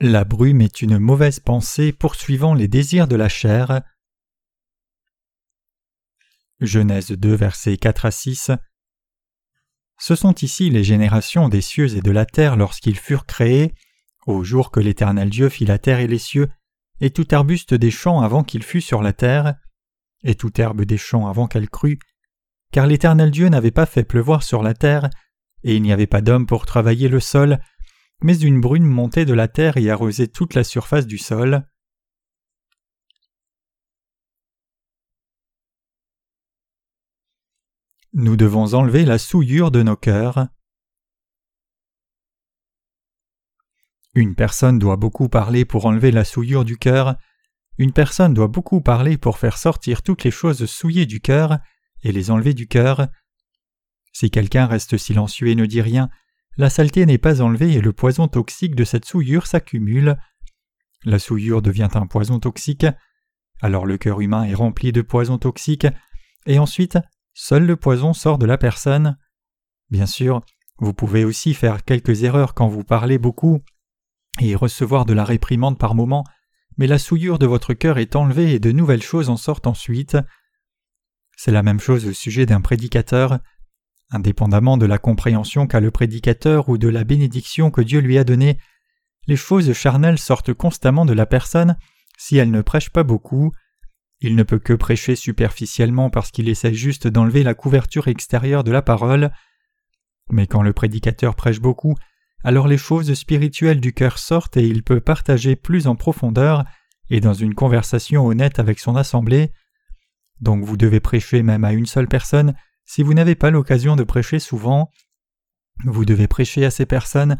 La brume est une mauvaise pensée poursuivant les désirs de la chair. Genèse 2, versets 4 à 6. Ce sont ici les générations des cieux et de la terre lorsqu'ils furent créés, au jour que l'Éternel Dieu fit la terre et les cieux, et tout arbuste des champs avant qu'il fût sur la terre, et toute herbe des champs avant qu'elle crût, car l'Éternel Dieu n'avait pas fait pleuvoir sur la terre, et il n'y avait pas d'homme pour travailler le sol, mais une brune montait de la terre et arrosait toute la surface du sol. Nous devons enlever la souillure de nos cœurs. Une personne doit beaucoup parler pour enlever la souillure du cœur. Une personne doit beaucoup parler pour faire sortir toutes les choses souillées du cœur et les enlever du cœur. Si quelqu'un reste silencieux et ne dit rien, la saleté n'est pas enlevée et le poison toxique de cette souillure s'accumule. La souillure devient un poison toxique, alors le cœur humain est rempli de poison toxique, et ensuite seul le poison sort de la personne. Bien sûr, vous pouvez aussi faire quelques erreurs quand vous parlez beaucoup et recevoir de la réprimande par moment, mais la souillure de votre cœur est enlevée et de nouvelles choses en sortent ensuite. C'est la même chose au sujet d'un prédicateur. Indépendamment de la compréhension qu'a le prédicateur ou de la bénédiction que Dieu lui a donnée, les choses charnelles sortent constamment de la personne si elle ne prêche pas beaucoup. Il ne peut que prêcher superficiellement parce qu'il essaie juste d'enlever la couverture extérieure de la parole. Mais quand le prédicateur prêche beaucoup, alors les choses spirituelles du cœur sortent et il peut partager plus en profondeur et dans une conversation honnête avec son assemblée. Donc vous devez prêcher même à une seule personne si vous n'avez pas l'occasion de prêcher souvent, vous devez prêcher à ces personnes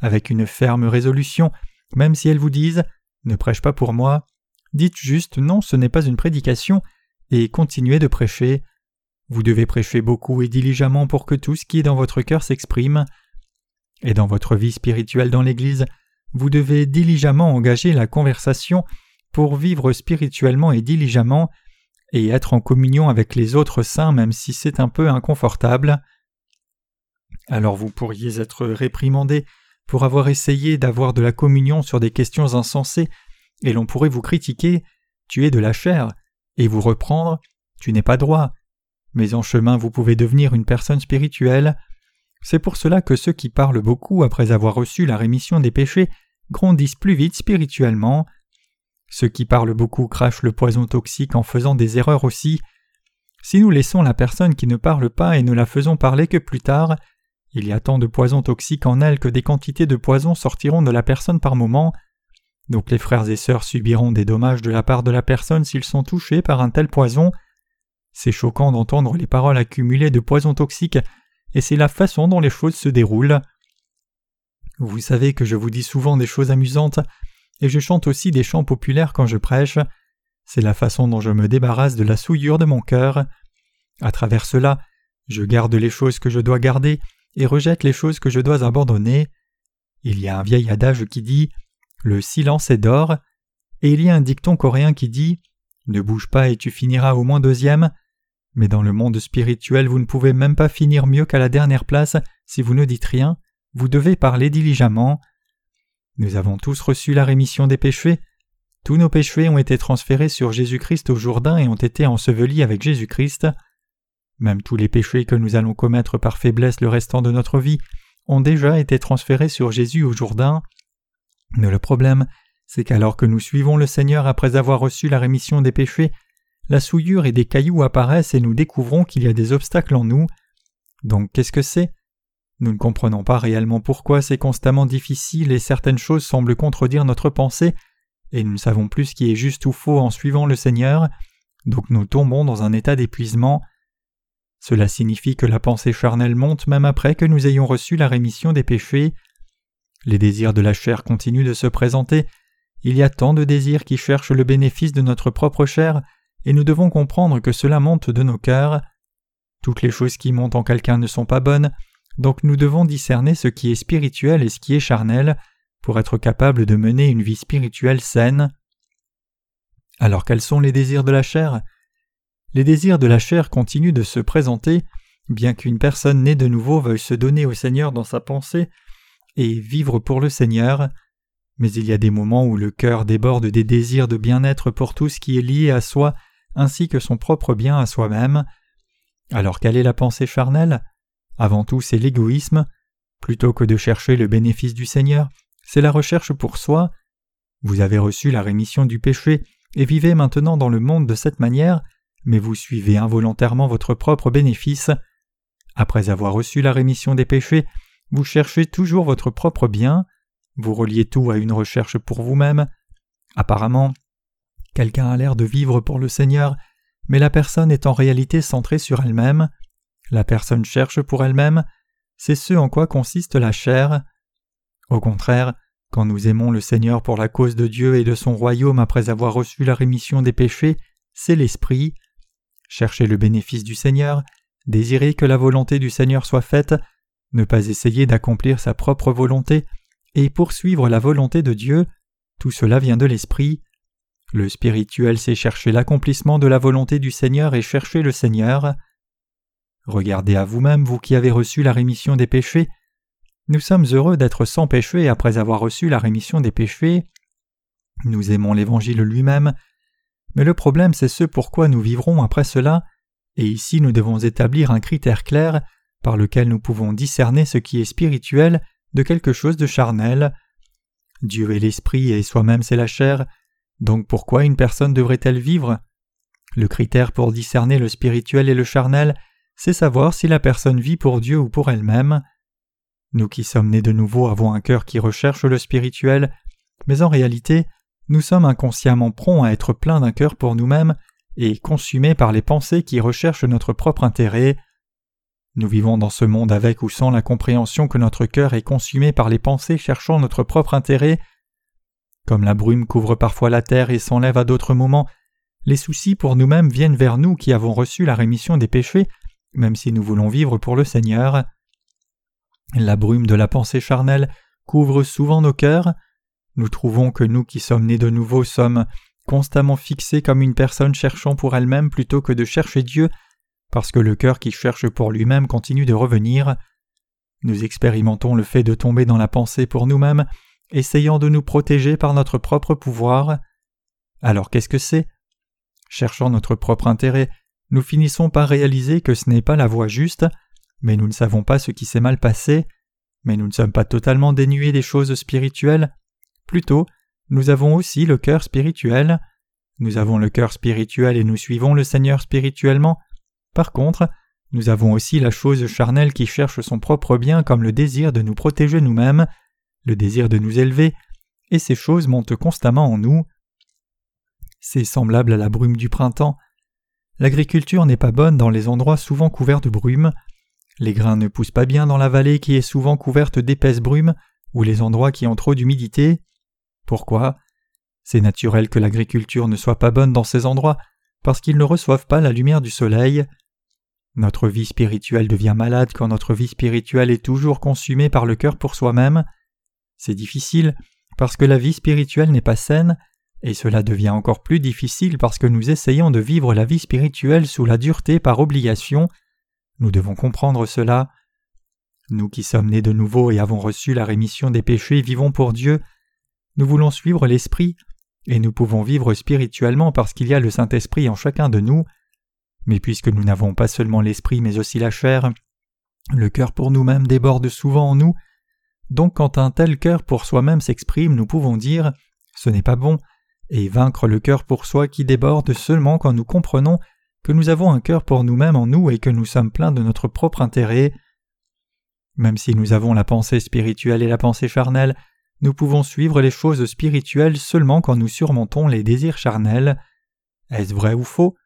avec une ferme résolution, même si elles vous disent Ne prêche pas pour moi. Dites juste Non, ce n'est pas une prédication, et continuez de prêcher. Vous devez prêcher beaucoup et diligemment pour que tout ce qui est dans votre cœur s'exprime. Et dans votre vie spirituelle dans l'Église, vous devez diligemment engager la conversation pour vivre spirituellement et diligemment et être en communion avec les autres saints même si c'est un peu inconfortable. Alors vous pourriez être réprimandé pour avoir essayé d'avoir de la communion sur des questions insensées, et l'on pourrait vous critiquer, tu es de la chair, et vous reprendre, tu n'es pas droit. Mais en chemin vous pouvez devenir une personne spirituelle. C'est pour cela que ceux qui parlent beaucoup après avoir reçu la rémission des péchés grandissent plus vite spirituellement. Ceux qui parlent beaucoup crachent le poison toxique en faisant des erreurs aussi. Si nous laissons la personne qui ne parle pas et ne la faisons parler que plus tard, il y a tant de poison toxique en elle que des quantités de poison sortiront de la personne par moment. Donc les frères et sœurs subiront des dommages de la part de la personne s'ils sont touchés par un tel poison. C'est choquant d'entendre les paroles accumulées de poison toxique, et c'est la façon dont les choses se déroulent. Vous savez que je vous dis souvent des choses amusantes, et je chante aussi des chants populaires quand je prêche. C'est la façon dont je me débarrasse de la souillure de mon cœur. À travers cela, je garde les choses que je dois garder et rejette les choses que je dois abandonner. Il y a un vieil adage qui dit Le silence est d'or, et il y a un dicton coréen qui dit Ne bouge pas et tu finiras au moins deuxième. Mais dans le monde spirituel, vous ne pouvez même pas finir mieux qu'à la dernière place si vous ne dites rien, vous devez parler diligemment. Nous avons tous reçu la rémission des péchés. Tous nos péchés ont été transférés sur Jésus-Christ au Jourdain et ont été ensevelis avec Jésus-Christ. Même tous les péchés que nous allons commettre par faiblesse le restant de notre vie ont déjà été transférés sur Jésus au Jourdain. Mais le problème, c'est qu'alors que nous suivons le Seigneur après avoir reçu la rémission des péchés, la souillure et des cailloux apparaissent et nous découvrons qu'il y a des obstacles en nous. Donc qu'est-ce que c'est? Nous ne comprenons pas réellement pourquoi c'est constamment difficile et certaines choses semblent contredire notre pensée, et nous ne savons plus ce qui est juste ou faux en suivant le Seigneur, donc nous tombons dans un état d'épuisement. Cela signifie que la pensée charnelle monte même après que nous ayons reçu la rémission des péchés. Les désirs de la chair continuent de se présenter, il y a tant de désirs qui cherchent le bénéfice de notre propre chair, et nous devons comprendre que cela monte de nos cœurs. Toutes les choses qui montent en quelqu'un ne sont pas bonnes, donc nous devons discerner ce qui est spirituel et ce qui est charnel pour être capable de mener une vie spirituelle saine. Alors quels sont les désirs de la chair? Les désirs de la chair continuent de se présenter, bien qu'une personne née de nouveau veuille se donner au Seigneur dans sa pensée et vivre pour le Seigneur. mais il y a des moments où le cœur déborde des désirs de bien-être pour tout ce qui est lié à soi, ainsi que son propre bien à soi-même. Alors quelle est la pensée charnelle? Avant tout, c'est l'égoïsme. Plutôt que de chercher le bénéfice du Seigneur, c'est la recherche pour soi. Vous avez reçu la rémission du péché et vivez maintenant dans le monde de cette manière, mais vous suivez involontairement votre propre bénéfice. Après avoir reçu la rémission des péchés, vous cherchez toujours votre propre bien, vous reliez tout à une recherche pour vous-même. Apparemment, quelqu'un a l'air de vivre pour le Seigneur, mais la personne est en réalité centrée sur elle-même. La personne cherche pour elle-même, c'est ce en quoi consiste la chair. Au contraire, quand nous aimons le Seigneur pour la cause de Dieu et de son royaume après avoir reçu la rémission des péchés, c'est l'Esprit. Chercher le bénéfice du Seigneur, désirer que la volonté du Seigneur soit faite, ne pas essayer d'accomplir sa propre volonté, et poursuivre la volonté de Dieu, tout cela vient de l'Esprit. Le spirituel sait chercher l'accomplissement de la volonté du Seigneur et chercher le Seigneur. Regardez à vous-même, vous qui avez reçu la rémission des péchés. Nous sommes heureux d'être sans péché après avoir reçu la rémission des péchés. Nous aimons l'Évangile lui-même, mais le problème c'est ce pourquoi nous vivrons après cela, et ici nous devons établir un critère clair par lequel nous pouvons discerner ce qui est spirituel de quelque chose de charnel. Dieu est l'esprit et soi-même c'est la chair, donc pourquoi une personne devrait-elle vivre? Le critère pour discerner le spirituel et le charnel, c'est savoir si la personne vit pour Dieu ou pour elle-même. Nous qui sommes nés de nouveau avons un cœur qui recherche le spirituel, mais en réalité, nous sommes inconsciemment prompts à être pleins d'un cœur pour nous-mêmes et consumés par les pensées qui recherchent notre propre intérêt. Nous vivons dans ce monde avec ou sans la compréhension que notre cœur est consumé par les pensées cherchant notre propre intérêt. Comme la brume couvre parfois la terre et s'enlève à d'autres moments, les soucis pour nous-mêmes viennent vers nous qui avons reçu la rémission des péchés, même si nous voulons vivre pour le Seigneur. La brume de la pensée charnelle couvre souvent nos cœurs. Nous trouvons que nous qui sommes nés de nouveau sommes constamment fixés comme une personne cherchant pour elle-même plutôt que de chercher Dieu parce que le cœur qui cherche pour lui-même continue de revenir. Nous expérimentons le fait de tomber dans la pensée pour nous-mêmes, essayant de nous protéger par notre propre pouvoir. Alors qu'est-ce que c'est? Cherchant notre propre intérêt, nous finissons par réaliser que ce n'est pas la voie juste, mais nous ne savons pas ce qui s'est mal passé, mais nous ne sommes pas totalement dénués des choses spirituelles. Plutôt, nous avons aussi le cœur spirituel. Nous avons le cœur spirituel et nous suivons le Seigneur spirituellement, par contre, nous avons aussi la chose charnelle qui cherche son propre bien comme le désir de nous protéger nous-mêmes, le désir de nous élever, et ces choses montent constamment en nous. C'est semblable à la brume du printemps. L'agriculture n'est pas bonne dans les endroits souvent couverts de brume. Les grains ne poussent pas bien dans la vallée qui est souvent couverte d'épaisses brumes ou les endroits qui ont trop d'humidité. Pourquoi? C'est naturel que l'agriculture ne soit pas bonne dans ces endroits parce qu'ils ne reçoivent pas la lumière du soleil. Notre vie spirituelle devient malade quand notre vie spirituelle est toujours consumée par le cœur pour soi-même. C'est difficile parce que la vie spirituelle n'est pas saine, et cela devient encore plus difficile parce que nous essayons de vivre la vie spirituelle sous la dureté par obligation. Nous devons comprendre cela. Nous qui sommes nés de nouveau et avons reçu la rémission des péchés vivons pour Dieu. Nous voulons suivre l'Esprit, et nous pouvons vivre spirituellement parce qu'il y a le Saint-Esprit en chacun de nous. Mais puisque nous n'avons pas seulement l'esprit mais aussi la chair, le cœur pour nous-mêmes déborde souvent en nous, donc quand un tel cœur pour soi-même s'exprime, nous pouvons dire ce n'est pas bon, et vaincre le cœur pour soi qui déborde seulement quand nous comprenons que nous avons un cœur pour nous-mêmes en nous et que nous sommes pleins de notre propre intérêt. Même si nous avons la pensée spirituelle et la pensée charnelle, nous pouvons suivre les choses spirituelles seulement quand nous surmontons les désirs charnels. Est-ce vrai ou faux?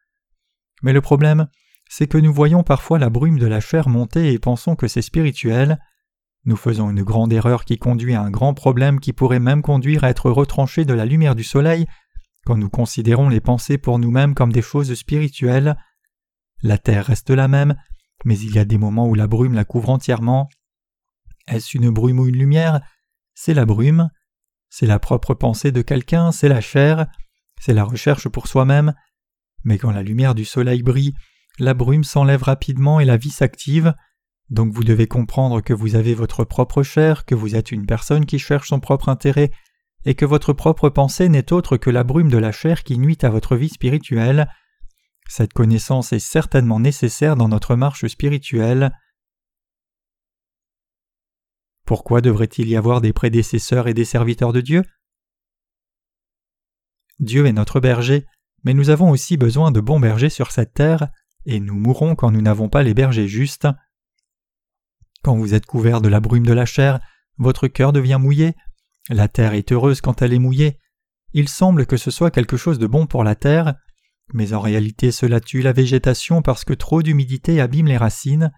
Mais le problème, c'est que nous voyons parfois la brume de la chair monter et pensons que c'est spirituel. Nous faisons une grande erreur qui conduit à un grand problème qui pourrait même conduire à être retranché de la lumière du soleil quand nous considérons les pensées pour nous-mêmes comme des choses spirituelles. La terre reste la même, mais il y a des moments où la brume la couvre entièrement. Est-ce une brume ou une lumière? C'est la brume. C'est la propre pensée de quelqu'un, c'est la chair, c'est la recherche pour soi-même, mais quand la lumière du soleil brille, la brume s'enlève rapidement et la vie s'active. Donc vous devez comprendre que vous avez votre propre chair, que vous êtes une personne qui cherche son propre intérêt, et que votre propre pensée n'est autre que la brume de la chair qui nuit à votre vie spirituelle. Cette connaissance est certainement nécessaire dans notre marche spirituelle. Pourquoi devrait-il y avoir des prédécesseurs et des serviteurs de Dieu? Dieu est notre berger, mais nous avons aussi besoin de bons bergers sur cette terre, et nous mourrons quand nous n'avons pas les bergers justes. Quand vous êtes couvert de la brume de la chair, votre cœur devient mouillé. La terre est heureuse quand elle est mouillée. Il semble que ce soit quelque chose de bon pour la terre, mais en réalité cela tue la végétation parce que trop d'humidité abîme les racines.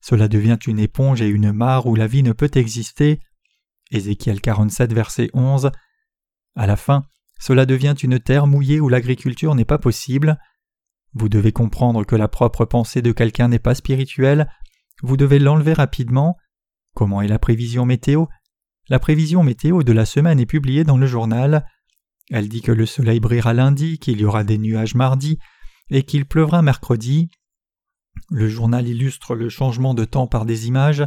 Cela devient une éponge et une mare où la vie ne peut exister. Ézéchiel 47, verset 11. À la fin, cela devient une terre mouillée où l'agriculture n'est pas possible. Vous devez comprendre que la propre pensée de quelqu'un n'est pas spirituelle. Vous devez l'enlever rapidement. Comment est la prévision météo? La prévision météo de la semaine est publiée dans le journal. Elle dit que le soleil brillera lundi, qu'il y aura des nuages mardi, et qu'il pleuvra mercredi. Le journal illustre le changement de temps par des images.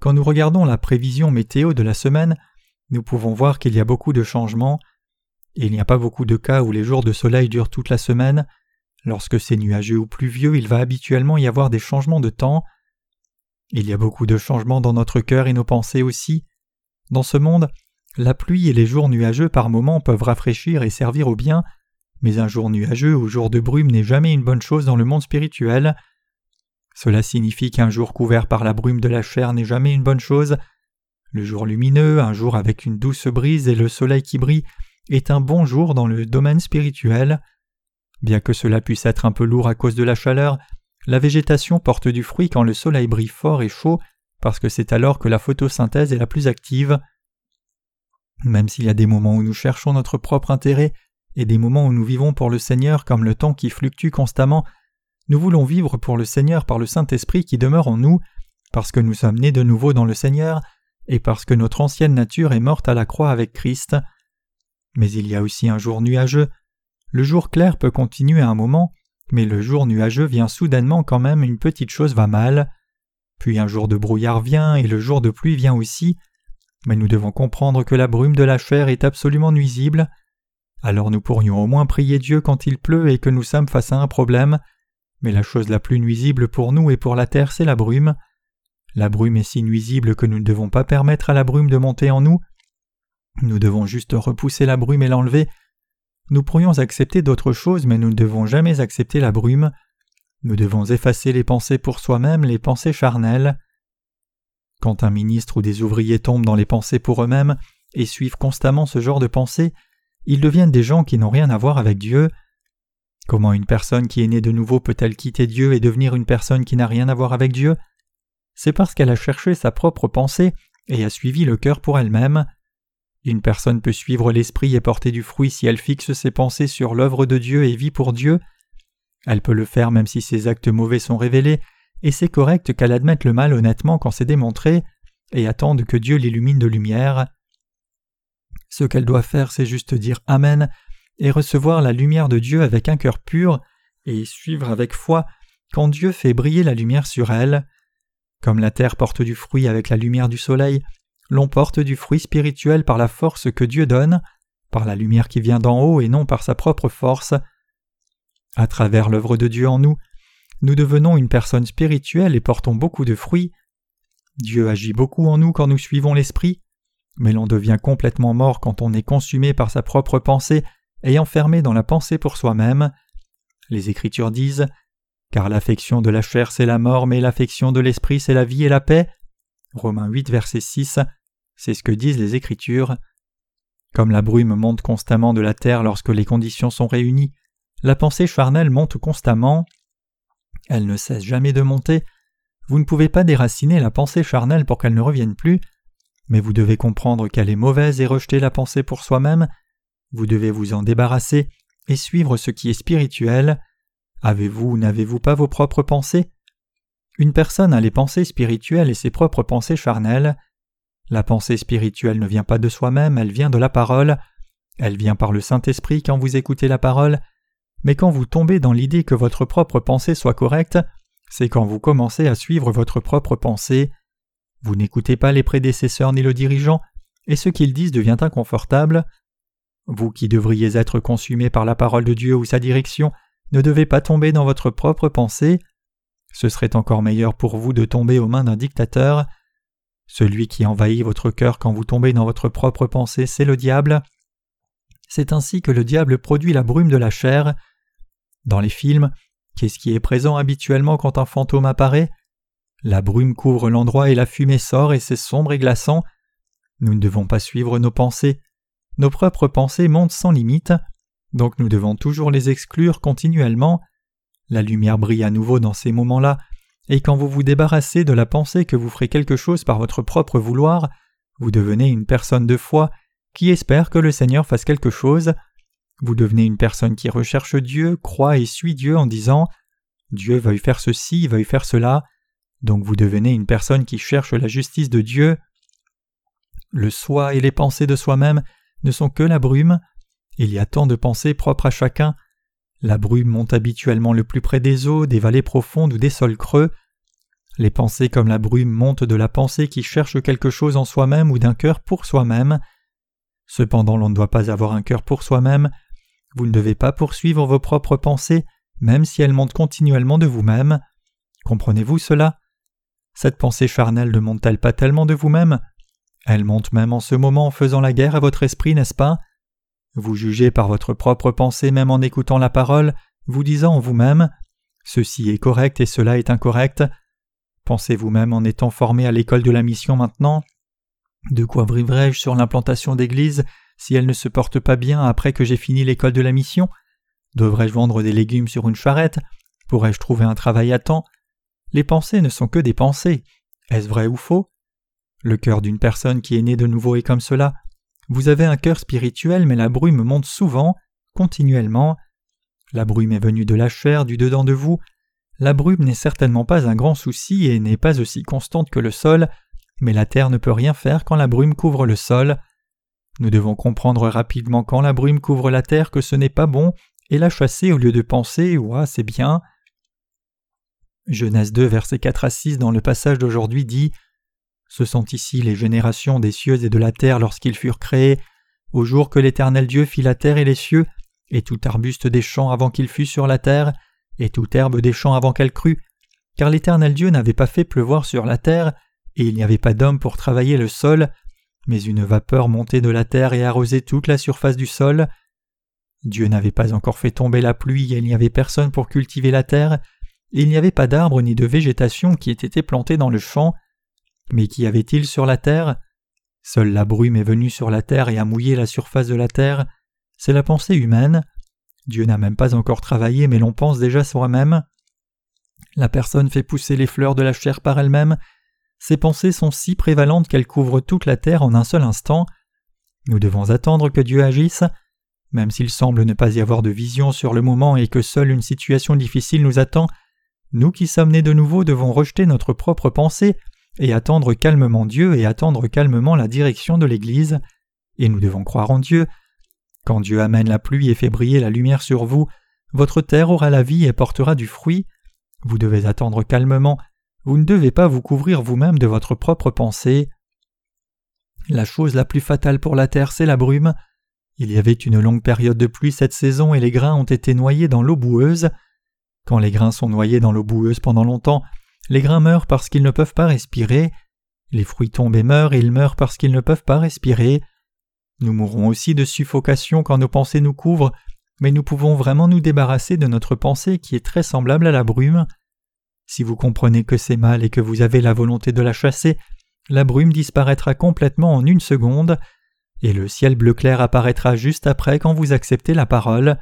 Quand nous regardons la prévision météo de la semaine, nous pouvons voir qu'il y a beaucoup de changements. Il n'y a pas beaucoup de cas où les jours de soleil durent toute la semaine. Lorsque c'est nuageux ou pluvieux, il va habituellement y avoir des changements de temps. Il y a beaucoup de changements dans notre cœur et nos pensées aussi. Dans ce monde, la pluie et les jours nuageux par moments peuvent rafraîchir et servir au bien, mais un jour nuageux ou jour de brume n'est jamais une bonne chose dans le monde spirituel. Cela signifie qu'un jour couvert par la brume de la chair n'est jamais une bonne chose. Le jour lumineux, un jour avec une douce brise et le soleil qui brille est un bon jour dans le domaine spirituel. Bien que cela puisse être un peu lourd à cause de la chaleur, la végétation porte du fruit quand le soleil brille fort et chaud, parce que c'est alors que la photosynthèse est la plus active. Même s'il y a des moments où nous cherchons notre propre intérêt et des moments où nous vivons pour le Seigneur comme le temps qui fluctue constamment, nous voulons vivre pour le Seigneur par le Saint-Esprit qui demeure en nous, parce que nous sommes nés de nouveau dans le Seigneur, et parce que notre ancienne nature est morte à la croix avec Christ. Mais il y a aussi un jour nuageux. Le jour clair peut continuer un moment, mais le jour nuageux vient soudainement quand même une petite chose va mal. Puis un jour de brouillard vient et le jour de pluie vient aussi. Mais nous devons comprendre que la brume de la chair est absolument nuisible. Alors nous pourrions au moins prier Dieu quand il pleut et que nous sommes face à un problème. Mais la chose la plus nuisible pour nous et pour la terre, c'est la brume. La brume est si nuisible que nous ne devons pas permettre à la brume de monter en nous. Nous devons juste repousser la brume et l'enlever. Nous pourrions accepter d'autres choses, mais nous ne devons jamais accepter la brume. Nous devons effacer les pensées pour soi-même, les pensées charnelles. Quand un ministre ou des ouvriers tombent dans les pensées pour eux-mêmes et suivent constamment ce genre de pensées, ils deviennent des gens qui n'ont rien à voir avec Dieu. Comment une personne qui est née de nouveau peut-elle quitter Dieu et devenir une personne qui n'a rien à voir avec Dieu? C'est parce qu'elle a cherché sa propre pensée et a suivi le cœur pour elle-même. Une personne peut suivre l'esprit et porter du fruit si elle fixe ses pensées sur l'œuvre de Dieu et vit pour Dieu. Elle peut le faire même si ses actes mauvais sont révélés, et c'est correct qu'elle admette le mal honnêtement quand c'est démontré, et attende que Dieu l'illumine de lumière. Ce qu'elle doit faire, c'est juste dire Amen et recevoir la lumière de Dieu avec un cœur pur, et suivre avec foi quand Dieu fait briller la lumière sur elle. Comme la terre porte du fruit avec la lumière du soleil, l'on porte du fruit spirituel par la force que Dieu donne, par la lumière qui vient d'en haut et non par sa propre force. À travers l'œuvre de Dieu en nous, nous devenons une personne spirituelle et portons beaucoup de fruits. Dieu agit beaucoup en nous quand nous suivons l'Esprit, mais l'on devient complètement mort quand on est consumé par sa propre pensée et enfermé dans la pensée pour soi-même. Les Écritures disent Car l'affection de la chair c'est la mort, mais l'affection de l'Esprit c'est la vie et la paix. Romains 8, verset 6, c'est ce que disent les Écritures. Comme la brume monte constamment de la terre lorsque les conditions sont réunies, la pensée charnelle monte constamment. Elle ne cesse jamais de monter. Vous ne pouvez pas déraciner la pensée charnelle pour qu'elle ne revienne plus, mais vous devez comprendre qu'elle est mauvaise et rejeter la pensée pour soi-même. Vous devez vous en débarrasser et suivre ce qui est spirituel. Avez-vous ou n'avez-vous pas vos propres pensées? Une personne a les pensées spirituelles et ses propres pensées charnelles. La pensée spirituelle ne vient pas de soi-même, elle vient de la parole. Elle vient par le Saint-Esprit quand vous écoutez la parole. Mais quand vous tombez dans l'idée que votre propre pensée soit correcte, c'est quand vous commencez à suivre votre propre pensée. Vous n'écoutez pas les prédécesseurs ni le dirigeant, et ce qu'ils disent devient inconfortable. Vous qui devriez être consumés par la parole de Dieu ou sa direction, ne devez pas tomber dans votre propre pensée. Ce serait encore meilleur pour vous de tomber aux mains d'un dictateur. Celui qui envahit votre cœur quand vous tombez dans votre propre pensée, c'est le diable. C'est ainsi que le diable produit la brume de la chair. Dans les films, qu'est-ce qui est présent habituellement quand un fantôme apparaît? La brume couvre l'endroit et la fumée sort et c'est sombre et glaçant. Nous ne devons pas suivre nos pensées. Nos propres pensées montent sans limite, donc nous devons toujours les exclure continuellement. La lumière brille à nouveau dans ces moments-là, et quand vous vous débarrassez de la pensée que vous ferez quelque chose par votre propre vouloir, vous devenez une personne de foi qui espère que le Seigneur fasse quelque chose. Vous devenez une personne qui recherche Dieu, croit et suit Dieu en disant Dieu veuille faire ceci, veuille faire cela. Donc vous devenez une personne qui cherche la justice de Dieu. Le soi et les pensées de soi-même ne sont que la brume. Il y a tant de pensées propres à chacun. La brume monte habituellement le plus près des eaux, des vallées profondes ou des sols creux. Les pensées comme la brume montent de la pensée qui cherche quelque chose en soi-même ou d'un cœur pour soi-même. Cependant l'on ne doit pas avoir un cœur pour soi-même. Vous ne devez pas poursuivre vos propres pensées, même si elles montent continuellement de vous-même. Comprenez-vous cela? Cette pensée charnelle ne monte-t-elle pas tellement de vous-même? Elle monte même en ce moment en faisant la guerre à votre esprit, n'est-ce pas? Vous jugez par votre propre pensée même en écoutant la parole, vous disant en vous-même Ceci est correct et cela est incorrect. Pensez vous-même en étant formé à l'école de la mission maintenant de quoi vivrai-je sur l'implantation d'église si elle ne se porte pas bien après que j'ai fini l'école de la mission? Devrais-je vendre des légumes sur une charrette? Pourrais-je trouver un travail à temps? Les pensées ne sont que des pensées. Est-ce vrai ou faux? Le cœur d'une personne qui est née de nouveau est comme cela. Vous avez un cœur spirituel, mais la brume monte souvent, continuellement. La brume est venue de la chair, du dedans de vous. La brume n'est certainement pas un grand souci et n'est pas aussi constante que le sol, mais la terre ne peut rien faire quand la brume couvre le sol. Nous devons comprendre rapidement quand la brume couvre la terre que ce n'est pas bon et la chasser au lieu de penser Ah, c'est bien. Genèse 2, versets 4 à 6 dans le passage d'aujourd'hui dit Ce sont ici les générations des cieux et de la terre lorsqu'ils furent créés, au jour que l'Éternel Dieu fit la terre et les cieux, et tout arbuste des champs avant qu'il fût sur la terre, et toute herbe des champs avant qu'elle crût, car l'Éternel Dieu n'avait pas fait pleuvoir sur la terre, et il n'y avait pas d'homme pour travailler le sol, mais une vapeur montait de la terre et arrosait toute la surface du sol. Dieu n'avait pas encore fait tomber la pluie et il n'y avait personne pour cultiver la terre, et il n'y avait pas d'arbres ni de végétation qui ait été plantée dans le champ. Mais qu'y avait-il sur la terre? Seule la brume est venue sur la terre et a mouillé la surface de la terre. C'est la pensée humaine. Dieu n'a même pas encore travaillé, mais l'on pense déjà soi-même. La personne fait pousser les fleurs de la chair par elle-même, ces pensées sont si prévalentes qu'elles couvrent toute la terre en un seul instant. Nous devons attendre que Dieu agisse, même s'il semble ne pas y avoir de vision sur le moment et que seule une situation difficile nous attend, nous qui sommes nés de nouveau devons rejeter notre propre pensée et attendre calmement Dieu et attendre calmement la direction de l'Église, et nous devons croire en Dieu. Quand Dieu amène la pluie et fait briller la lumière sur vous, votre terre aura la vie et portera du fruit. Vous devez attendre calmement vous ne devez pas vous couvrir vous-même de votre propre pensée. La chose la plus fatale pour la terre, c'est la brume. Il y avait une longue période de pluie cette saison et les grains ont été noyés dans l'eau boueuse. Quand les grains sont noyés dans l'eau boueuse pendant longtemps, les grains meurent parce qu'ils ne peuvent pas respirer. Les fruits tombent et meurent et ils meurent parce qu'ils ne peuvent pas respirer. Nous mourrons aussi de suffocation quand nos pensées nous couvrent, mais nous pouvons vraiment nous débarrasser de notre pensée qui est très semblable à la brume. Si vous comprenez que c'est mal et que vous avez la volonté de la chasser, la brume disparaîtra complètement en une seconde, et le ciel bleu clair apparaîtra juste après quand vous acceptez la parole.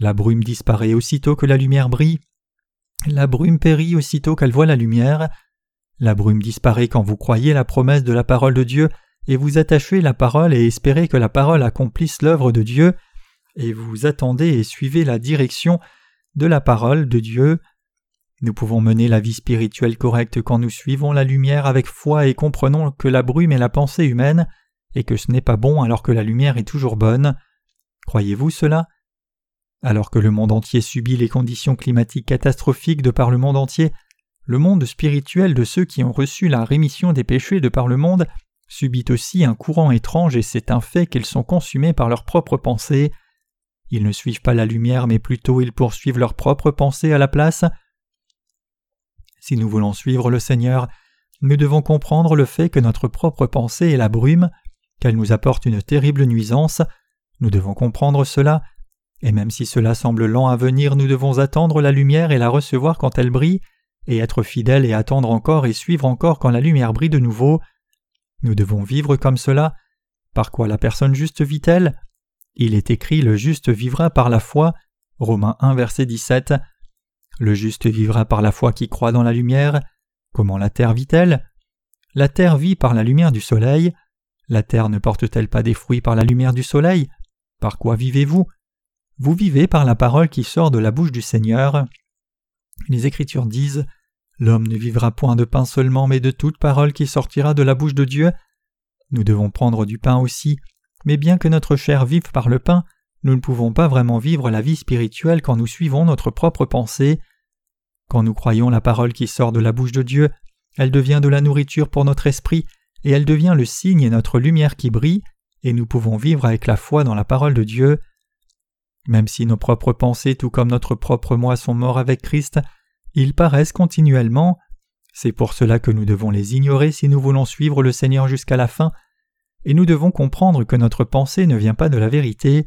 La brume disparaît aussitôt que la lumière brille. La brume périt aussitôt qu'elle voit la lumière. La brume disparaît quand vous croyez la promesse de la parole de Dieu et vous attachez la parole et espérez que la parole accomplisse l'œuvre de Dieu, et vous attendez et suivez la direction de la parole de Dieu. Nous pouvons mener la vie spirituelle correcte quand nous suivons la lumière avec foi et comprenons que la brume est la pensée humaine, et que ce n'est pas bon alors que la lumière est toujours bonne. Croyez-vous cela? Alors que le monde entier subit les conditions climatiques catastrophiques de par le monde entier, le monde spirituel de ceux qui ont reçu la rémission des péchés de par le monde subit aussi un courant étrange et c'est un fait qu'ils sont consumés par leurs propres pensées. Ils ne suivent pas la lumière mais plutôt ils poursuivent leurs propres pensées à la place. Si nous voulons suivre le Seigneur, nous devons comprendre le fait que notre propre pensée est la brume, qu'elle nous apporte une terrible nuisance. Nous devons comprendre cela, et même si cela semble lent à venir, nous devons attendre la lumière et la recevoir quand elle brille, et être fidèles et attendre encore et suivre encore quand la lumière brille de nouveau. Nous devons vivre comme cela. Par quoi la personne juste vit-elle? Il est écrit Le juste vivra par la foi. Romains 1 verset 17. Le juste vivra par la foi qui croit dans la lumière. Comment la terre vit-elle? La terre vit par la lumière du soleil. La terre ne porte-t-elle pas des fruits par la lumière du soleil? Par quoi vivez-vous? Vous vivez par la parole qui sort de la bouche du Seigneur. Les Écritures disent L'homme ne vivra point de pain seulement, mais de toute parole qui sortira de la bouche de Dieu. Nous devons prendre du pain aussi, mais bien que notre chair vive par le pain, nous ne pouvons pas vraiment vivre la vie spirituelle quand nous suivons notre propre pensée. Quand nous croyons la parole qui sort de la bouche de Dieu, elle devient de la nourriture pour notre esprit, et elle devient le signe et notre lumière qui brille, et nous pouvons vivre avec la foi dans la parole de Dieu. Même si nos propres pensées, tout comme notre propre moi, sont morts avec Christ, ils paraissent continuellement. C'est pour cela que nous devons les ignorer si nous voulons suivre le Seigneur jusqu'à la fin, et nous devons comprendre que notre pensée ne vient pas de la vérité.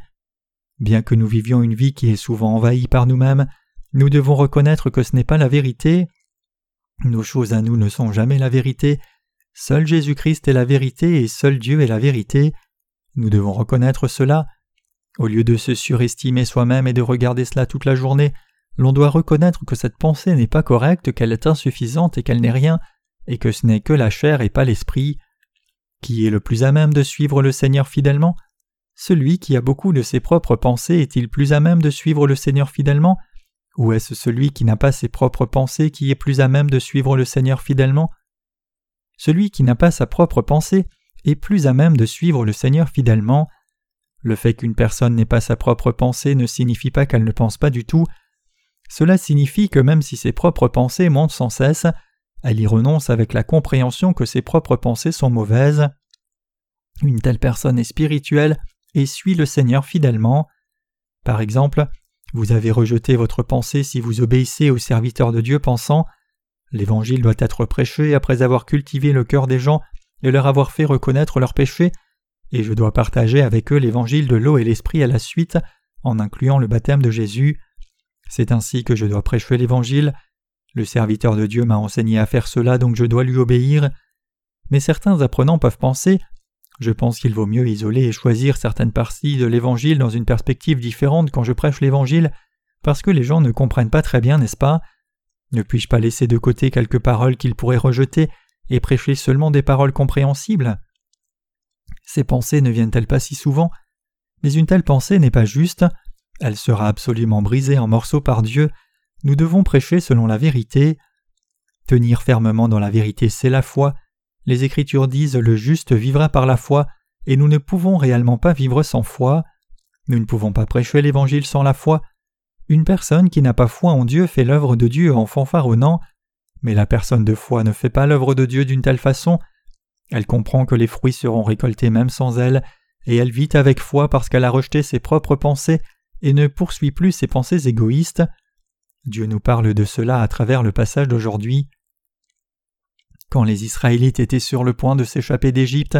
Bien que nous vivions une vie qui est souvent envahie par nous-mêmes, nous devons reconnaître que ce n'est pas la vérité. Nos choses à nous ne sont jamais la vérité. Seul Jésus-Christ est la vérité et seul Dieu est la vérité. Nous devons reconnaître cela. Au lieu de se surestimer soi-même et de regarder cela toute la journée, l'on doit reconnaître que cette pensée n'est pas correcte, qu'elle est insuffisante et qu'elle n'est rien, et que ce n'est que la chair et pas l'esprit. Qui est le plus à même de suivre le Seigneur fidèlement? Celui qui a beaucoup de ses propres pensées est-il plus à même de suivre le Seigneur fidèlement? Ou est-ce celui qui n'a pas ses propres pensées qui est plus à même de suivre le Seigneur fidèlement? Celui qui n'a pas sa propre pensée est plus à même de suivre le Seigneur fidèlement. Le fait qu'une personne n'ait pas sa propre pensée ne signifie pas qu'elle ne pense pas du tout. Cela signifie que même si ses propres pensées montent sans cesse, elle y renonce avec la compréhension que ses propres pensées sont mauvaises. Une telle personne est spirituelle et suit le Seigneur fidèlement. Par exemple, vous avez rejeté votre pensée si vous obéissez aux serviteurs de Dieu pensant L'Évangile doit être prêché après avoir cultivé le cœur des gens et leur avoir fait reconnaître leurs péchés et je dois partager avec eux l'évangile de l'eau et l'esprit à la suite, en incluant le baptême de Jésus. C'est ainsi que je dois prêcher l'évangile. Le serviteur de Dieu m'a enseigné à faire cela, donc je dois lui obéir. Mais certains apprenants peuvent penser Je pense qu'il vaut mieux isoler et choisir certaines parties de l'évangile dans une perspective différente quand je prêche l'évangile, parce que les gens ne comprennent pas très bien, n'est-ce pas? Ne puis-je pas laisser de côté quelques paroles qu'ils pourraient rejeter et prêcher seulement des paroles compréhensibles? Ces pensées ne viennent-elles pas si souvent? Mais une telle pensée n'est pas juste, elle sera absolument brisée en morceaux par Dieu, nous devons prêcher selon la vérité. Tenir fermement dans la vérité, c'est la foi. Les Écritures disent le juste vivra par la foi, et nous ne pouvons réellement pas vivre sans foi. Nous ne pouvons pas prêcher l'Évangile sans la foi. Une personne qui n'a pas foi en Dieu fait l'œuvre de Dieu en fanfaronnant, mais la personne de foi ne fait pas l'œuvre de Dieu d'une telle façon elle comprend que les fruits seront récoltés même sans elle, et elle vit avec foi parce qu'elle a rejeté ses propres pensées et ne poursuit plus ses pensées égoïstes. Dieu nous parle de cela à travers le passage d'aujourd'hui. Quand les Israélites étaient sur le point de s'échapper d'Égypte,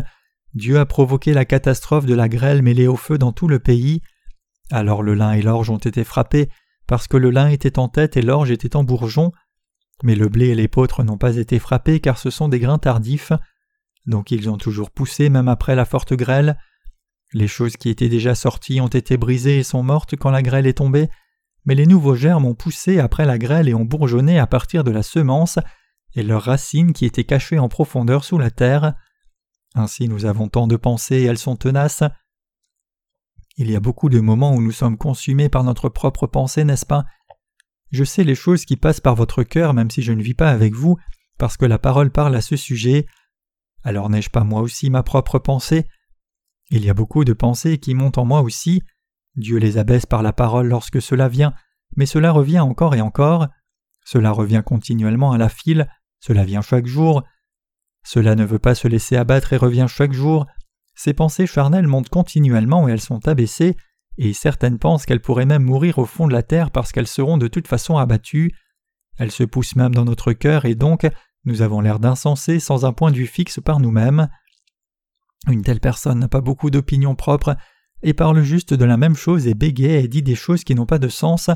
Dieu a provoqué la catastrophe de la grêle mêlée au feu dans tout le pays. Alors le lin et l'orge ont été frappés, parce que le lin était en tête et l'orge était en bourgeon. Mais le blé et l'épeautre n'ont pas été frappés car ce sont des grains tardifs donc ils ont toujours poussé même après la forte grêle. Les choses qui étaient déjà sorties ont été brisées et sont mortes quand la grêle est tombée, mais les nouveaux germes ont poussé après la grêle et ont bourgeonné à partir de la semence et leurs racines qui étaient cachées en profondeur sous la terre. Ainsi nous avons tant de pensées et elles sont tenaces. Il y a beaucoup de moments où nous sommes consumés par notre propre pensée, n'est-ce pas? Je sais les choses qui passent par votre cœur même si je ne vis pas avec vous, parce que la parole parle à ce sujet. Alors n'ai-je pas moi aussi ma propre pensée? Il y a beaucoup de pensées qui montent en moi aussi. Dieu les abaisse par la parole lorsque cela vient, mais cela revient encore et encore. Cela revient continuellement à la file, cela vient chaque jour. Cela ne veut pas se laisser abattre et revient chaque jour. Ces pensées charnelles montent continuellement et elles sont abaissées, et certaines pensent qu'elles pourraient même mourir au fond de la terre parce qu'elles seront de toute façon abattues. Elles se poussent même dans notre cœur et donc nous avons l'air d'insensés sans un point de vue fixe par nous-mêmes. Une telle personne n'a pas beaucoup d'opinions propres et parle juste de la même chose et bégaye et dit des choses qui n'ont pas de sens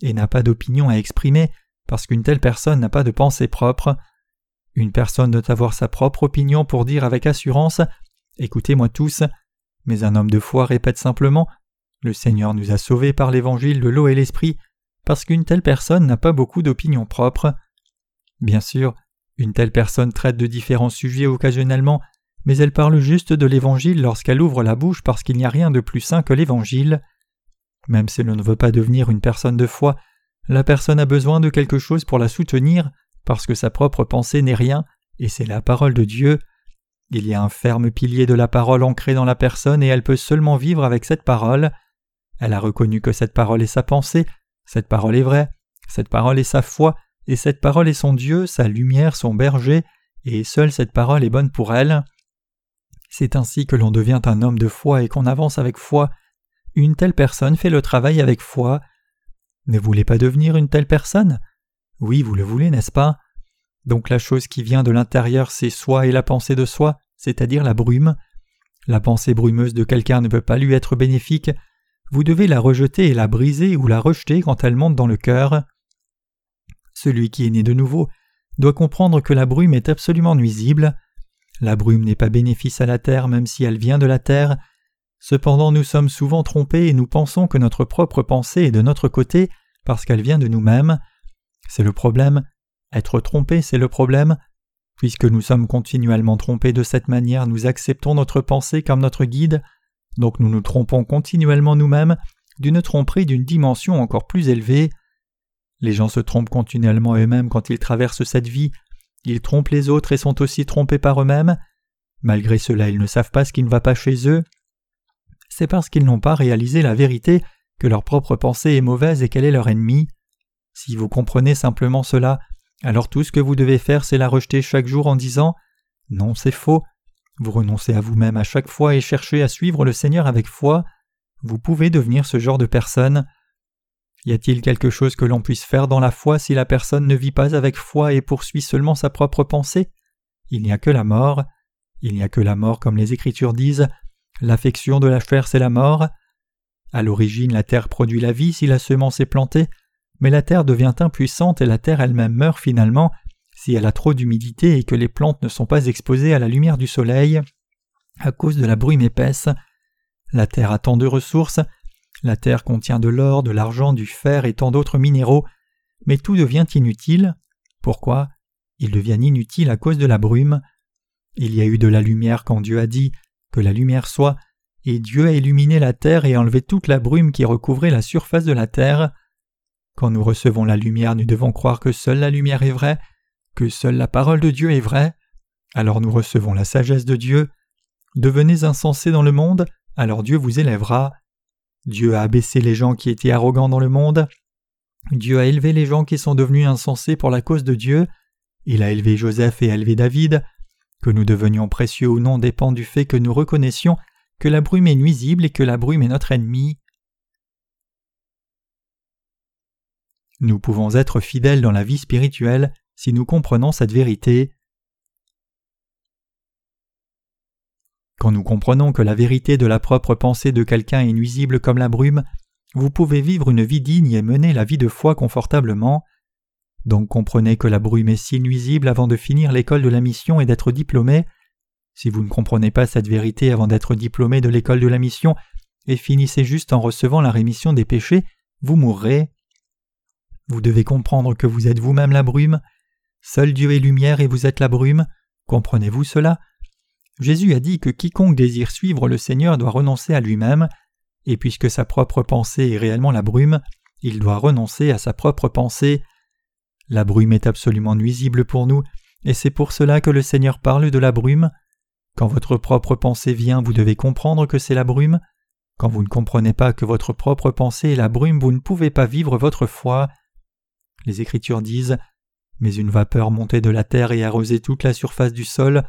et n'a pas d'opinion à exprimer parce qu'une telle personne n'a pas de pensée propre. Une personne doit avoir sa propre opinion pour dire avec assurance Écoutez-moi tous, mais un homme de foi répète simplement Le Seigneur nous a sauvés par l'évangile de l'eau et l'esprit, parce qu'une telle personne n'a pas beaucoup d'opinion propre. Bien sûr, une telle personne traite de différents sujets occasionnellement, mais elle parle juste de l'Évangile lorsqu'elle ouvre la bouche parce qu'il n'y a rien de plus sain que l'Évangile. Même si elle ne veut pas devenir une personne de foi, la personne a besoin de quelque chose pour la soutenir, parce que sa propre pensée n'est rien, et c'est la parole de Dieu. Il y a un ferme pilier de la parole ancré dans la personne et elle peut seulement vivre avec cette parole. Elle a reconnu que cette parole est sa pensée, cette parole est vraie, cette parole est sa foi, et cette parole est son Dieu, sa lumière, son berger, et seule cette parole est bonne pour elle. C'est ainsi que l'on devient un homme de foi et qu'on avance avec foi. Une telle personne fait le travail avec foi. Ne voulez pas devenir une telle personne? Oui, vous le voulez, n'est-ce pas? Donc la chose qui vient de l'intérieur, c'est soi et la pensée de soi, c'est-à-dire la brume. La pensée brumeuse de quelqu'un ne peut pas lui être bénéfique. Vous devez la rejeter et la briser ou la rejeter quand elle monte dans le cœur. Celui qui est né de nouveau doit comprendre que la brume est absolument nuisible. La brume n'est pas bénéfice à la terre même si elle vient de la terre. Cependant nous sommes souvent trompés et nous pensons que notre propre pensée est de notre côté parce qu'elle vient de nous-mêmes. C'est le problème. Être trompé, c'est le problème. Puisque nous sommes continuellement trompés de cette manière, nous acceptons notre pensée comme notre guide, donc nous nous trompons continuellement nous-mêmes d'une tromperie d'une dimension encore plus élevée. Les gens se trompent continuellement eux-mêmes quand ils traversent cette vie, ils trompent les autres et sont aussi trompés par eux-mêmes. Malgré cela, ils ne savent pas ce qui ne va pas chez eux. C'est parce qu'ils n'ont pas réalisé la vérité que leur propre pensée est mauvaise et qu'elle est leur ennemi. Si vous comprenez simplement cela, alors tout ce que vous devez faire, c'est la rejeter chaque jour en disant Non, c'est faux. Vous renoncez à vous-même à chaque fois et cherchez à suivre le Seigneur avec foi. Vous pouvez devenir ce genre de personne. Y a-t-il quelque chose que l'on puisse faire dans la foi si la personne ne vit pas avec foi et poursuit seulement sa propre pensée? Il n'y a que la mort. Il n'y a que la mort comme les Écritures disent. L'affection de la chair, c'est la mort. À l'origine, la terre produit la vie si la semence est plantée, mais la terre devient impuissante et la terre elle-même meurt finalement si elle a trop d'humidité et que les plantes ne sont pas exposées à la lumière du soleil à cause de la brume épaisse. La terre a tant de ressources, la terre contient de l'or, de l'argent, du fer et tant d'autres minéraux, mais tout devient inutile. Pourquoi? Il devient inutile à cause de la brume. Il y a eu de la lumière quand Dieu a dit que la lumière soit, et Dieu a illuminé la terre et enlevé toute la brume qui recouvrait la surface de la terre. Quand nous recevons la lumière, nous devons croire que seule la lumière est vraie, que seule la parole de Dieu est vraie. Alors nous recevons la sagesse de Dieu. Devenez insensés dans le monde, alors Dieu vous élèvera. Dieu a abaissé les gens qui étaient arrogants dans le monde. Dieu a élevé les gens qui sont devenus insensés pour la cause de Dieu. Il a élevé Joseph et élevé David. Que nous devenions précieux ou non dépend du fait que nous reconnaissions que la brume est nuisible et que la brume est notre ennemi. Nous pouvons être fidèles dans la vie spirituelle si nous comprenons cette vérité. Quand nous comprenons que la vérité de la propre pensée de quelqu'un est nuisible comme la brume, vous pouvez vivre une vie digne et mener la vie de foi confortablement. Donc comprenez que la brume est si nuisible avant de finir l'école de la mission et d'être diplômé. Si vous ne comprenez pas cette vérité avant d'être diplômé de l'école de la mission et finissez juste en recevant la rémission des péchés, vous mourrez. Vous devez comprendre que vous êtes vous-même la brume. Seul Dieu est lumière et vous êtes la brume. Comprenez-vous cela? Jésus a dit que quiconque désire suivre le Seigneur doit renoncer à lui-même, et puisque sa propre pensée est réellement la brume, il doit renoncer à sa propre pensée. La brume est absolument nuisible pour nous, et c'est pour cela que le Seigneur parle de la brume. Quand votre propre pensée vient, vous devez comprendre que c'est la brume. Quand vous ne comprenez pas que votre propre pensée est la brume, vous ne pouvez pas vivre votre foi. Les Écritures disent mais une vapeur montait de la terre et arrosait toute la surface du sol.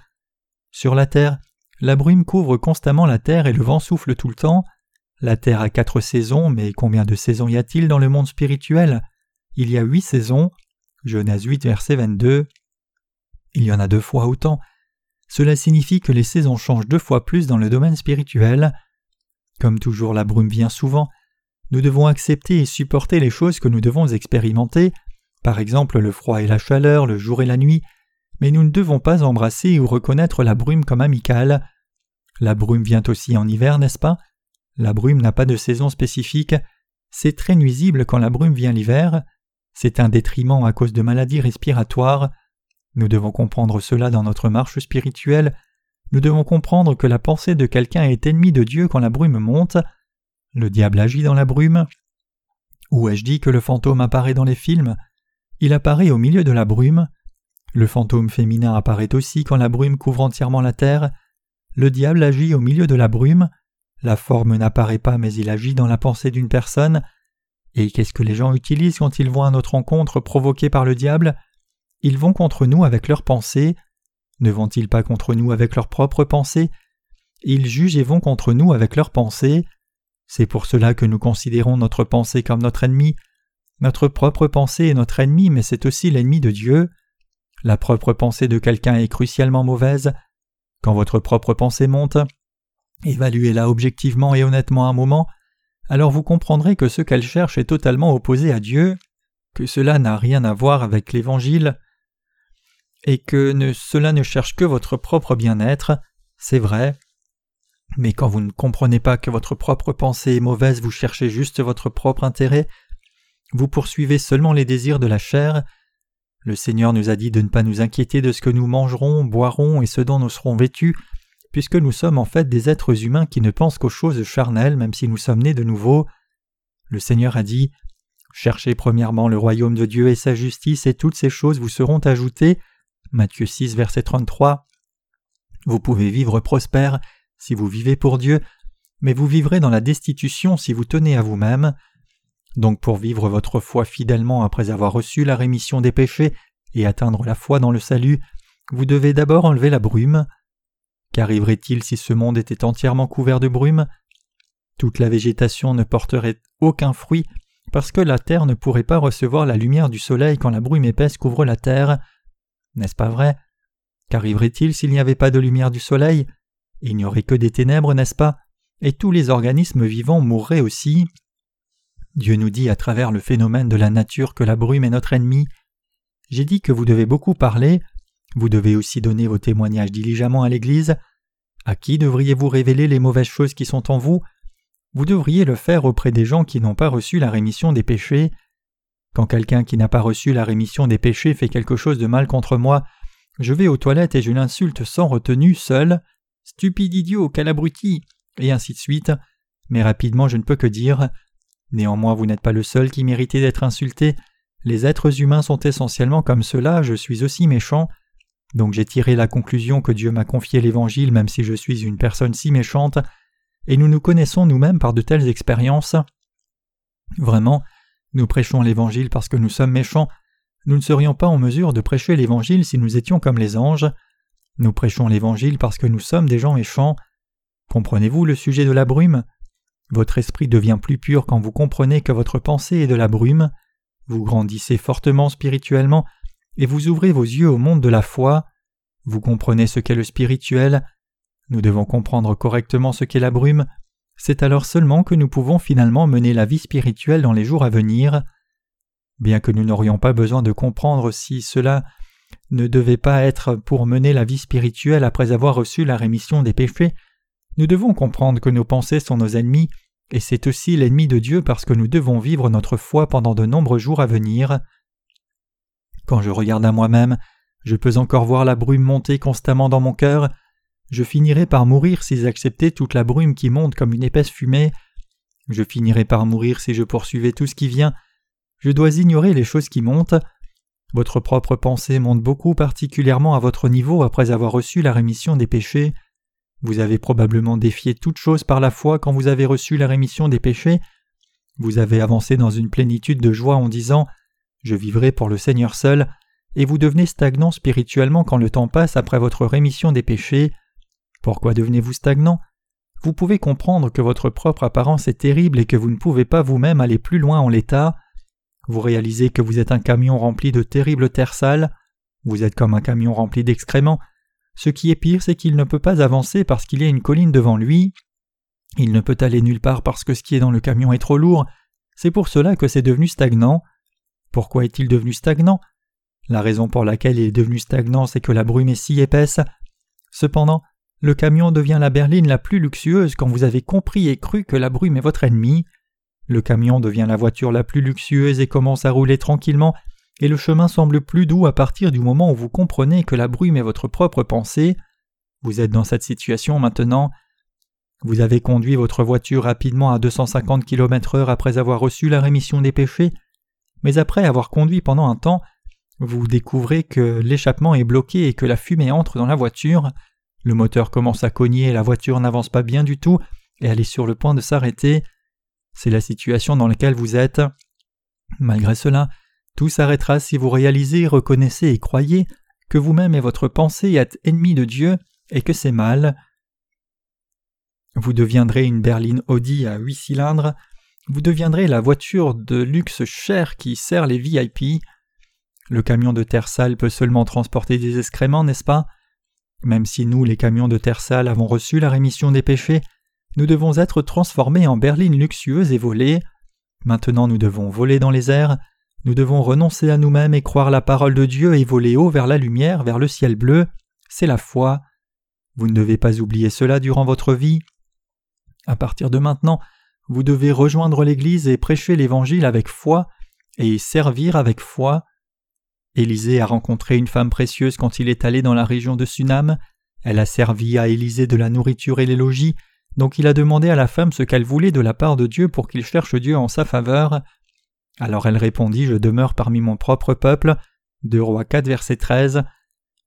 Sur la terre, la brume couvre constamment la terre et le vent souffle tout le temps. La terre a quatre saisons, mais combien de saisons y a-t-il dans le monde spirituel? Il y a huit saisons. Genèse 8, verset 22. Il y en a deux fois autant. Cela signifie que les saisons changent deux fois plus dans le domaine spirituel. Comme toujours la brume vient souvent, nous devons accepter et supporter les choses que nous devons expérimenter, par exemple le froid et la chaleur, le jour et la nuit, mais nous ne devons pas embrasser ou reconnaître la brume comme amicale. La brume vient aussi en hiver, n'est-ce pas? La brume n'a pas de saison spécifique, c'est très nuisible quand la brume vient l'hiver, c'est un détriment à cause de maladies respiratoires. Nous devons comprendre cela dans notre marche spirituelle, nous devons comprendre que la pensée de quelqu'un est ennemie de Dieu quand la brume monte, le diable agit dans la brume. Ou ai-je dit que le fantôme apparaît dans les films? Il apparaît au milieu de la brume. Le fantôme féminin apparaît aussi quand la brume couvre entièrement la terre. Le diable agit au milieu de la brume. La forme n'apparaît pas mais il agit dans la pensée d'une personne. Et qu'est-ce que les gens utilisent quand ils voient notre rencontre provoquée par le diable? Ils vont contre nous avec leurs pensées. Ne vont-ils pas contre nous avec leurs propres pensées? Ils jugent et vont contre nous avec leurs pensées. C'est pour cela que nous considérons notre pensée comme notre ennemi. Notre propre pensée est notre ennemi, mais c'est aussi l'ennemi de Dieu. La propre pensée de quelqu'un est crucialement mauvaise. Quand votre propre pensée monte, évaluez-la objectivement et honnêtement un moment, alors vous comprendrez que ce qu'elle cherche est totalement opposé à Dieu, que cela n'a rien à voir avec l'Évangile, et que cela ne cherche que votre propre bien-être, c'est vrai. Mais quand vous ne comprenez pas que votre propre pensée est mauvaise, vous cherchez juste votre propre intérêt, vous poursuivez seulement les désirs de la chair. Le Seigneur nous a dit de ne pas nous inquiéter de ce que nous mangerons, boirons et ce dont nous serons vêtus, puisque nous sommes en fait des êtres humains qui ne pensent qu'aux choses charnelles même si nous sommes nés de nouveau. Le Seigneur a dit Cherchez premièrement le royaume de Dieu et sa justice, et toutes ces choses vous seront ajoutées. Matthieu 6, verset 33. Vous pouvez vivre prospère si vous vivez pour Dieu, mais vous vivrez dans la destitution si vous tenez à vous-même. Donc pour vivre votre foi fidèlement après avoir reçu la rémission des péchés et atteindre la foi dans le salut, vous devez d'abord enlever la brume. Qu'arriverait-il si ce monde était entièrement couvert de brume? Toute la végétation ne porterait aucun fruit parce que la terre ne pourrait pas recevoir la lumière du soleil quand la brume épaisse couvre la terre. N'est-ce pas vrai? Qu'arriverait-il s'il n'y avait pas de lumière du soleil? Il n'y aurait que des ténèbres, n'est-ce pas? Et tous les organismes vivants mourraient aussi. Dieu nous dit à travers le phénomène de la nature que la brume est notre ennemi. J'ai dit que vous devez beaucoup parler, vous devez aussi donner vos témoignages diligemment à l'Église. À qui devriez-vous révéler les mauvaises choses qui sont en vous? Vous devriez le faire auprès des gens qui n'ont pas reçu la rémission des péchés. Quand quelqu'un qui n'a pas reçu la rémission des péchés fait quelque chose de mal contre moi, je vais aux toilettes et je l'insulte sans retenue, seul. Stupide idiot, quel et ainsi de suite, mais rapidement je ne peux que dire Néanmoins vous n'êtes pas le seul qui méritait d'être insulté, les êtres humains sont essentiellement comme cela, je suis aussi méchant, donc j'ai tiré la conclusion que Dieu m'a confié l'Évangile même si je suis une personne si méchante, et nous nous connaissons nous-mêmes par de telles expériences. Vraiment, nous prêchons l'Évangile parce que nous sommes méchants, nous ne serions pas en mesure de prêcher l'Évangile si nous étions comme les anges. Nous prêchons l'Évangile parce que nous sommes des gens méchants. Comprenez-vous le sujet de la brume? Votre esprit devient plus pur quand vous comprenez que votre pensée est de la brume. Vous grandissez fortement spirituellement et vous ouvrez vos yeux au monde de la foi. Vous comprenez ce qu'est le spirituel. Nous devons comprendre correctement ce qu'est la brume. C'est alors seulement que nous pouvons finalement mener la vie spirituelle dans les jours à venir. Bien que nous n'aurions pas besoin de comprendre si cela ne devait pas être pour mener la vie spirituelle après avoir reçu la rémission des péchés, nous devons comprendre que nos pensées sont nos ennemis, et c'est aussi l'ennemi de Dieu parce que nous devons vivre notre foi pendant de nombreux jours à venir. Quand je regarde à moi-même, je peux encore voir la brume monter constamment dans mon cœur. Je finirai par mourir si j'acceptais toute la brume qui monte comme une épaisse fumée. Je finirai par mourir si je poursuivais tout ce qui vient. Je dois ignorer les choses qui montent. Votre propre pensée monte beaucoup particulièrement à votre niveau après avoir reçu la rémission des péchés. Vous avez probablement défié toute chose par la foi quand vous avez reçu la rémission des péchés. Vous avez avancé dans une plénitude de joie en disant Je vivrai pour le Seigneur seul, et vous devenez stagnant spirituellement quand le temps passe après votre rémission des péchés. Pourquoi devenez-vous stagnant? Vous pouvez comprendre que votre propre apparence est terrible et que vous ne pouvez pas vous-même aller plus loin en l'état. Vous réalisez que vous êtes un camion rempli de terribles terres sales. Vous êtes comme un camion rempli d'excréments. Ce qui est pire, c'est qu'il ne peut pas avancer parce qu'il y a une colline devant lui. Il ne peut aller nulle part parce que ce qui est dans le camion est trop lourd. C'est pour cela que c'est devenu stagnant. Pourquoi est-il devenu stagnant? La raison pour laquelle il est devenu stagnant, c'est que la brume est si épaisse. Cependant, le camion devient la berline la plus luxueuse quand vous avez compris et cru que la brume est votre ennemi. Le camion devient la voiture la plus luxueuse et commence à rouler tranquillement, et le chemin semble plus doux à partir du moment où vous comprenez que la brume est votre propre pensée. Vous êtes dans cette situation maintenant. Vous avez conduit votre voiture rapidement à 250 km/h après avoir reçu la rémission des péchés, mais après avoir conduit pendant un temps, vous découvrez que l'échappement est bloqué et que la fumée entre dans la voiture. Le moteur commence à cogner et la voiture n'avance pas bien du tout et elle est sur le point de s'arrêter. C'est la situation dans laquelle vous êtes. Malgré cela, tout s'arrêtera si vous réalisez, reconnaissez et croyez que vous-même et votre pensée êtes ennemis de Dieu et que c'est mal. Vous deviendrez une berline Audi à huit cylindres, vous deviendrez la voiture de luxe chère qui sert les VIP. Le camion de terre sale peut seulement transporter des excréments, n'est-ce pas? Même si nous, les camions de terre sale, avons reçu la rémission des péchés, nous devons être transformés en berlines luxueuses et voler. Maintenant nous devons voler dans les airs, nous devons renoncer à nous-mêmes et croire la parole de Dieu et voler haut vers la lumière, vers le ciel bleu. C'est la foi. Vous ne devez pas oublier cela durant votre vie. À partir de maintenant, vous devez rejoindre l'Église et prêcher l'Évangile avec foi et servir avec foi. Élisée a rencontré une femme précieuse quand il est allé dans la région de Sunam. Elle a servi à Élisée de la nourriture et les logis, donc il a demandé à la femme ce qu'elle voulait de la part de Dieu pour qu'il cherche Dieu en sa faveur. Alors elle répondit Je demeure parmi mon propre peuple. 2 Rois 4, verset 13.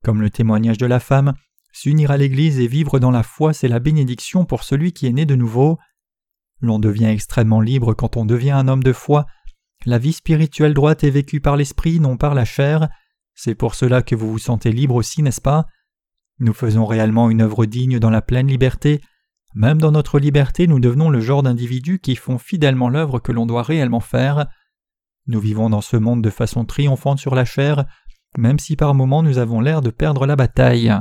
Comme le témoignage de la femme, S'unir à l'Église et vivre dans la foi, c'est la bénédiction pour celui qui est né de nouveau. L'on devient extrêmement libre quand on devient un homme de foi. La vie spirituelle droite est vécue par l'esprit, non par la chair. C'est pour cela que vous vous sentez libre aussi, n'est-ce pas? Nous faisons réellement une œuvre digne dans la pleine liberté. Même dans notre liberté, nous devenons le genre d'individus qui font fidèlement l'œuvre que l'on doit réellement faire. Nous vivons dans ce monde de façon triomphante sur la chair, même si par moments nous avons l'air de perdre la bataille.